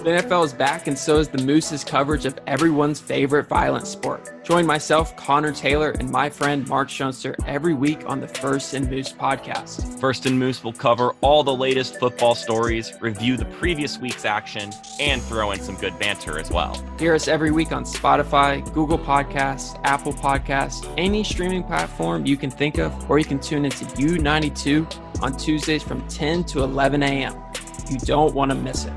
The NFL is back, and so is the Moose's coverage of everyone's favorite violent sport. Join myself, Connor Taylor, and my friend Mark Schoenster every week on the First and Moose podcast. First and Moose will cover all the latest football stories, review the previous week's action, and throw in some good banter as well. Hear us every week on Spotify, Google Podcasts, Apple Podcasts, any streaming platform you can think of, or you can tune into U92 on Tuesdays from 10 to 11 a.m. You don't want to miss it.